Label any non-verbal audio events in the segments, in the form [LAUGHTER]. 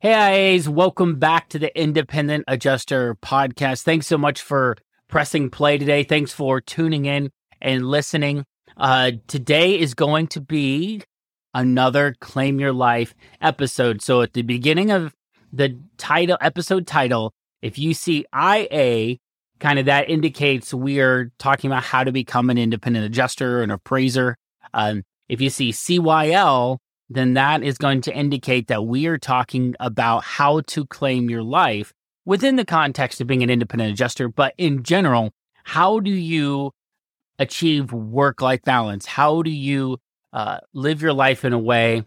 Hey, IAs, welcome back to the Independent Adjuster podcast. Thanks so much for pressing play today. Thanks for tuning in and listening. Uh, today is going to be another Claim Your Life episode. So at the beginning of the title, episode title, if you see IA, kind of that indicates we are talking about how to become an independent adjuster and appraiser. Um, if you see CYL, then that is going to indicate that we are talking about how to claim your life within the context of being an independent adjuster. But in general, how do you achieve work life balance? How do you uh, live your life in a way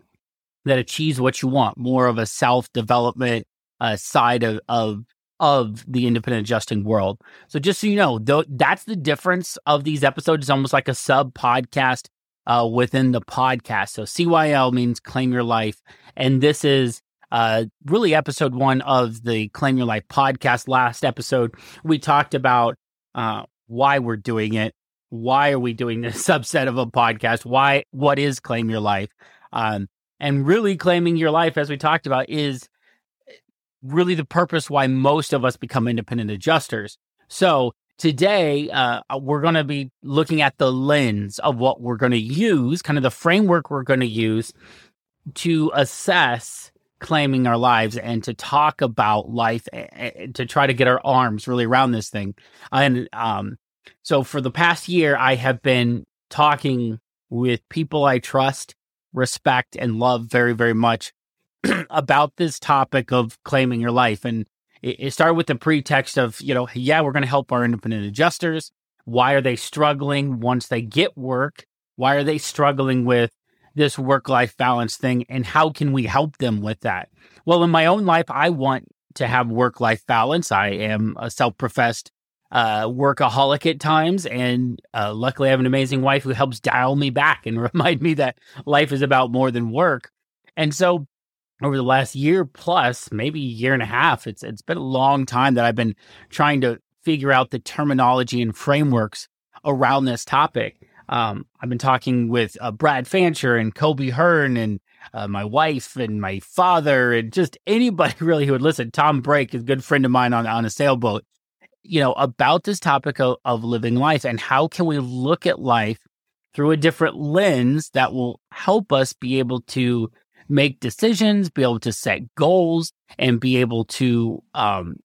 that achieves what you want? More of a self development uh, side of, of of the independent adjusting world. So just so you know, th- that's the difference of these episodes. It's almost like a sub podcast uh, within the podcast. So CYL means claim your life. And this is uh, really episode one of the Claim Your Life podcast. Last episode, we talked about uh, why we're doing it. Why are we doing this [LAUGHS] subset of a podcast? Why, what is Claim Your Life? Um, and really claiming your life, as we talked about, is really the purpose why most of us become independent adjusters. So Today, uh, we're going to be looking at the lens of what we're going to use, kind of the framework we're going to use to assess claiming our lives and to talk about life and to try to get our arms really around this thing. And um, so for the past year, I have been talking with people I trust, respect, and love very, very much [CLEARS THROAT] about this topic of claiming your life. And it, started with the pretext of, you know, yeah, we're going to help our independent adjusters. Why are they struggling once they get work? Why are they struggling with this work life balance thing? And how can we help them with that? Well, in my own life, I want to have work life balance. I am a self professed uh, workaholic at times. And uh, luckily, I have an amazing wife who helps dial me back and [LAUGHS] remind me that life is about more than work. And so over the last year plus, maybe a year and a half. It's it's been a long time that I've been trying to figure out the terminology and frameworks around this topic. Um, I've been talking with uh, Brad Fancher and Kobe Hearn and uh, my wife and my father and just anybody [LAUGHS] really who would listen. Tom Brake is a good friend of mine on on a sailboat. You know about this topic of, of living life and how can we look at life through a different lens that will help us be able to make decisions, be able to set goals, and be able to um,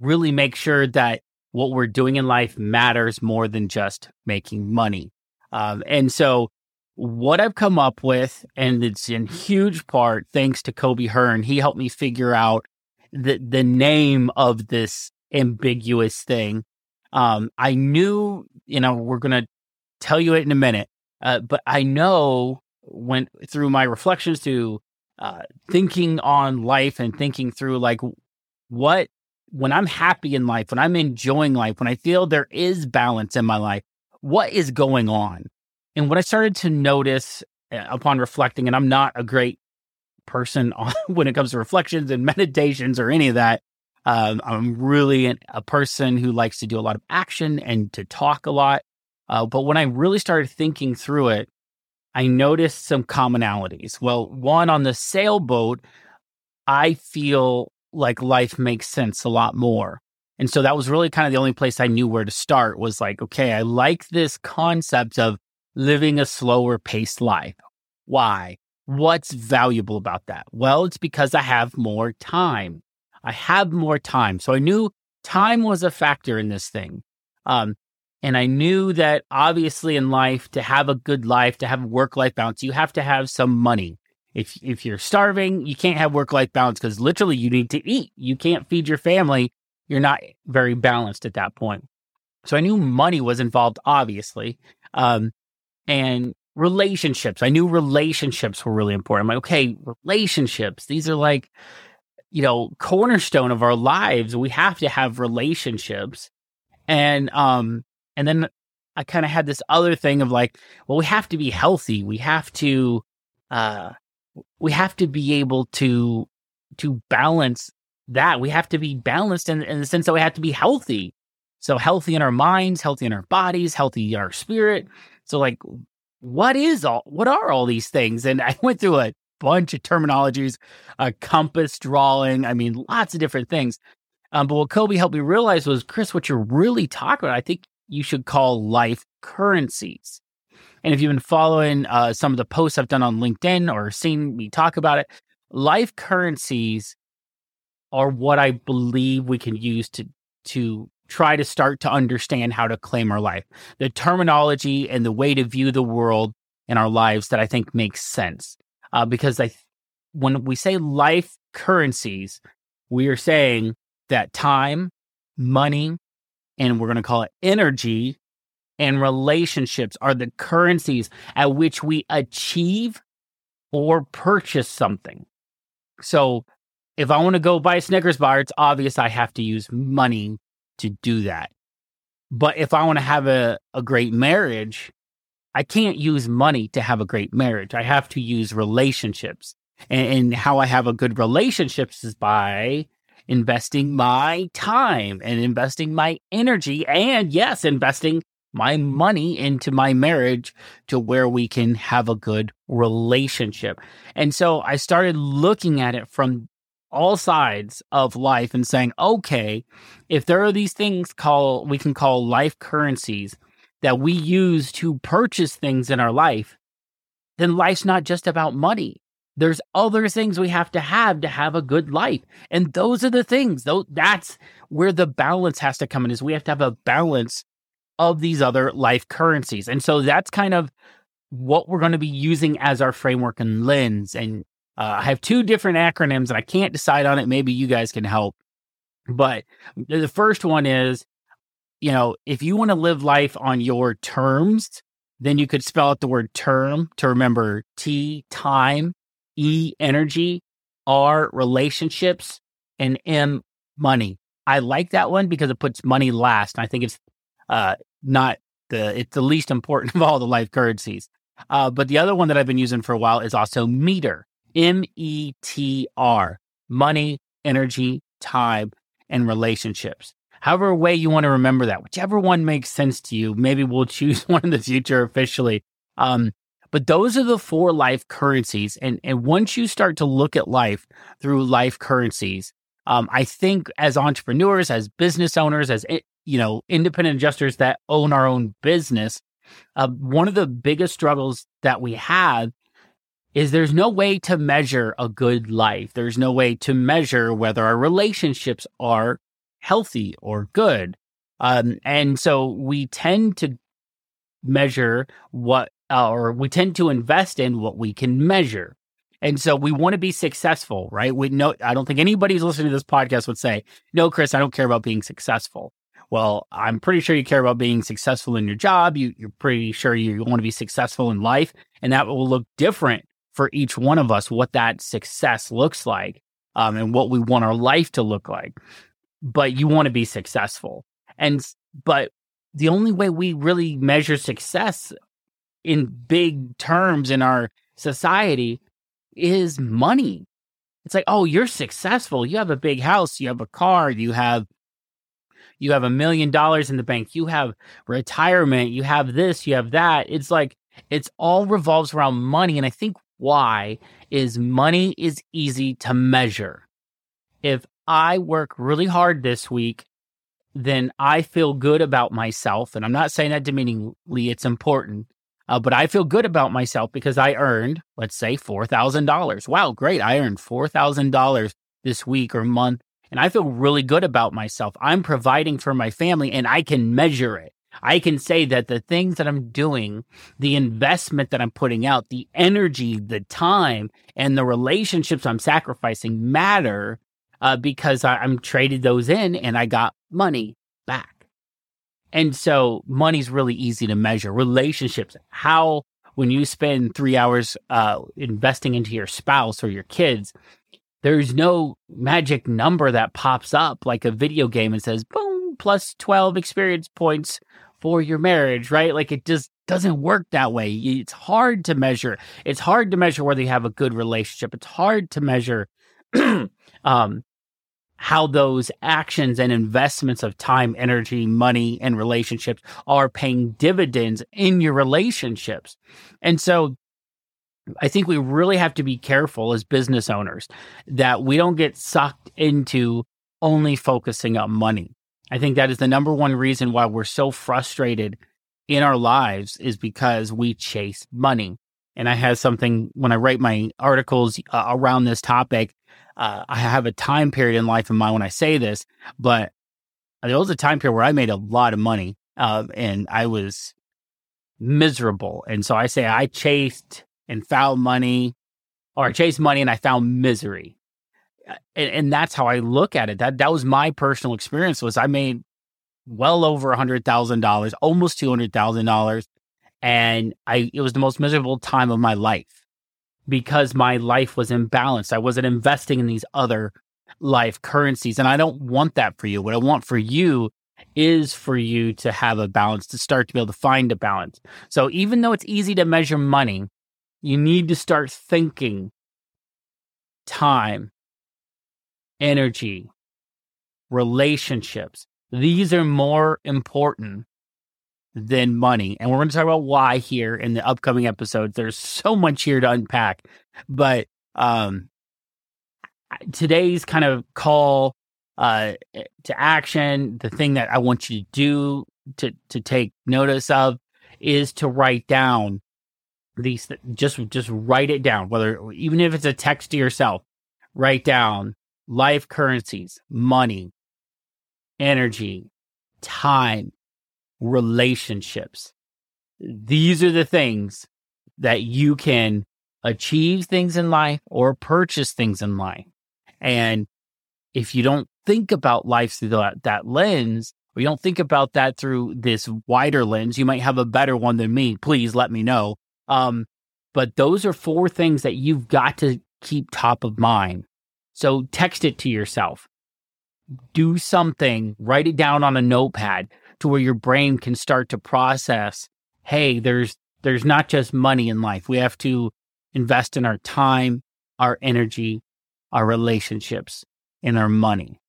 really make sure that what we're doing in life matters more than just making money. Um, and so, what I've come up with, and it's in huge part thanks to Kobe Hearn, he helped me figure out the the name of this ambiguous thing. Um, I knew, you know, we're gonna tell you it in a minute, uh, but I know went through my reflections to uh, thinking on life and thinking through like what when I'm happy in life, when I'm enjoying life, when I feel there is balance in my life, what is going on? And what I started to notice uh, upon reflecting, and I'm not a great person [LAUGHS] on, when it comes to reflections and meditations or any of that. Um, I'm really an, a person who likes to do a lot of action and to talk a lot. Uh, but when I really started thinking through it, I noticed some commonalities. Well, one on the sailboat, I feel like life makes sense a lot more. And so that was really kind of the only place I knew where to start was like, okay, I like this concept of living a slower paced life. Why? What's valuable about that? Well, it's because I have more time. I have more time. So I knew time was a factor in this thing. Um, and I knew that obviously in life, to have a good life, to have work life balance, you have to have some money. If, if you're starving, you can't have work life balance because literally you need to eat. You can't feed your family. You're not very balanced at that point. So I knew money was involved, obviously. Um, and relationships. I knew relationships were really important. I'm like, okay, relationships. These are like, you know, cornerstone of our lives. We have to have relationships. And um, and then I kind of had this other thing of like, well, we have to be healthy. We have to uh we have to be able to to balance that. We have to be balanced in, in the sense that we have to be healthy. So healthy in our minds, healthy in our bodies, healthy in our spirit. So like what is all what are all these things? And I [LAUGHS] went through a bunch of terminologies, a compass drawing, I mean lots of different things. Um, but what Kobe helped me realize was, Chris, what you're really talking about, I think you should call life currencies. And if you've been following uh, some of the posts I've done on LinkedIn or seen me talk about it, life currencies are what I believe we can use to to try to start to understand how to claim our life. The terminology and the way to view the world in our lives that I think makes sense. Uh, because I, when we say life currencies, we are saying that time, money, and we're going to call it energy and relationships are the currencies at which we achieve or purchase something. So if I want to go buy a Snickers bar, it's obvious I have to use money to do that. But if I want to have a, a great marriage, I can't use money to have a great marriage. I have to use relationships. And, and how I have a good relationships is by investing my time and investing my energy and yes, investing my money into my marriage to where we can have a good relationship. And so I started looking at it from all sides of life and saying, okay, if there are these things call we can call life currencies that we use to purchase things in our life, then life's not just about money. There's other things we have to have to have a good life. And those are the things. Though that's where the balance has to come in is we have to have a balance of these other life currencies. And so that's kind of what we're going to be using as our framework and lens. And uh, I have two different acronyms and I can't decide on it. Maybe you guys can help. But the first one is, you know, if you want to live life on your terms, then you could spell out the word term to remember T, time, E energy, R relationships, and M money. I like that one because it puts money last. I think it's uh, not the it's the least important [LAUGHS] of all the life currencies. Uh, but the other one that I've been using for a while is also meter. M E T R. Money, energy, time, and relationships. However way you want to remember that, whichever one makes sense to you. Maybe we'll [LAUGHS] choose one in the future officially. Um, but those are the four life currencies. And, and once you start to look at life through life currencies, um, I think as entrepreneurs, as business owners, as eh, you know, independent adjusters that own our own business, uh, one of the biggest struggles that we have is there's no way to measure a good life. There's no way to measure whether our relationships are healthy or good. Um, and so we tend to measure what uh, or we tend to invest in what we can measure. And so we want to be successful, right? We know I don't think anybody's listening to this podcast would say, "No, Chris, I don't care about being successful." Well, I'm pretty sure you care about being successful in your job. You, you're pretty sure you want to be successful in life, and that will look different for each one of us. What that success looks like, um, and what we want our life to look like. But you want to be successful, and but the only way we really measure success in big terms in our society is money. It's like, oh, you're successful. You have a big house, you have a car, you have you have a million dollars in the bank, you have retirement, you have this, you have that. It's like it's all revolves around money and I think why is money is easy to measure. If I work really hard this week, then I feel good about myself. And I'm not saying that demeaningly, it's important. Uh, but I feel good about myself because I earned, let's say, $4,000. Wow, great. I earned $4,000 this week or month. And I feel really good about myself. I'm providing for my family and I can measure it. I can say that the things that I'm doing, the investment that I'm putting out, the energy, the time, and the relationships I'm sacrificing matter uh, because I, I'm traded those in and I got money back. And so money's really easy to measure. Relationships, how when you spend three hours uh, investing into your spouse or your kids, there's no magic number that pops up like a video game and says, boom, plus 12 experience points for your marriage, right? Like it just doesn't work that way. It's hard to measure. It's hard to measure whether you have a good relationship. It's hard to measure [CLEARS THROAT] um, how those actions and investments of time, energy, money, and relationships are paying dividends in your relationships. And so I think we really have to be careful as business owners that we don't get sucked into only focusing on money. I think that is the number one reason why we're so frustrated in our lives is because we chase money. And I have something when I write my articles uh, around this topic, uh, I have a time period in life in mind when I say this, but there was a time period where I made a lot of money uh, and I was miserable. And so I say I chased and found money, or I chased money and I found misery. Uh, and, and that's how I look at it. That that was my personal experience. Was I made well over a hundred thousand dollars, almost two hundred thousand dollars, and I it was the most miserable time of my life because my life was imbalanced. I wasn't investing in these other life currencies. And I don't want that for you. What I want for you is for you to have a balance, to start to be able to find a balance. So even though it's easy to measure money, you need to start thinking time, energy, relationships. These are more important than money. And we're going to talk about why here in the upcoming episodes. There's so much here to unpack. But um, today's kind of call uh, to action, the thing that I want you to do to, to take notice of is to write down these just just write it down whether even if it's a text to yourself write down life currencies money energy time relationships. These are the things that you can achieve things in life or purchase things in life. And if you don't think about life through that, that lens, or you don't think about that through this wider lens, you might have a better one than me. Please let me know. Um, but those are four things that you've got to keep top of mind. So text it to yourself. Do something, write it down on a notepad to where your brain can start to process hey there's there's not just money in life. We have to invest in our time our energy our relationships and our money.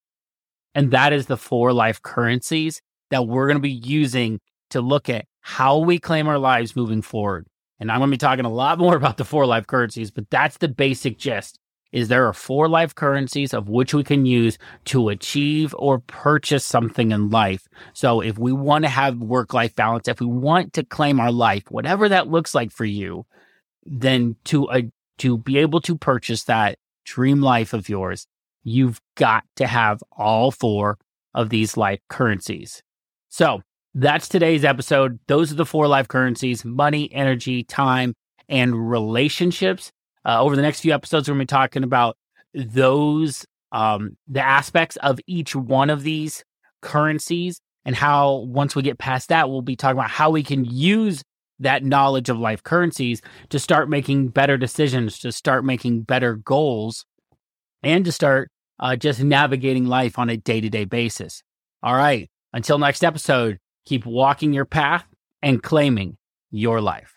And that is the four life currencies that we're going to be using to look at how we claim our lives moving forward. And i'm going to be talking a lot [LAUGHS] more about the four life currencies but that's the basic gist is there are four life currencies of which we can use to achieve or purchase something in life. So if we want to have work life balance, if we want to claim our life, whatever that looks like for you, then to uh, to be able to purchase that dream life of yours, you've got to have all four of these life currencies. So that's today's episode. Those are the four life currencies money, energy, time, and relationships. Uh, over the next few episodes, we're going to be talking about those, um, the aspects of each one of these currencies and how once we get past that, we'll be talking about how we can use that knowledge of life currencies to start making better decisions, to start making better goals, and to start uh, just navigating life on a day to day basis. All right. Until next episode, keep walking your path and claiming your life.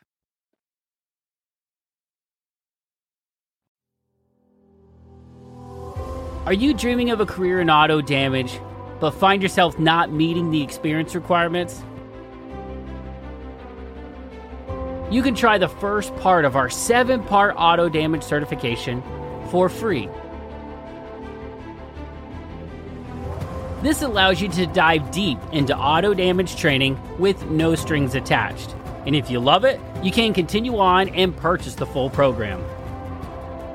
Are you dreaming of a career in auto damage, but find yourself not meeting the experience requirements? You can try the first part of our seven part auto damage certification for free. This allows you to dive deep into auto damage training with no strings attached. And if you love it, you can continue on and purchase the full program.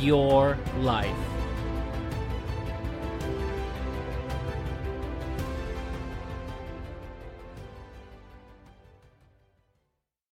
your life.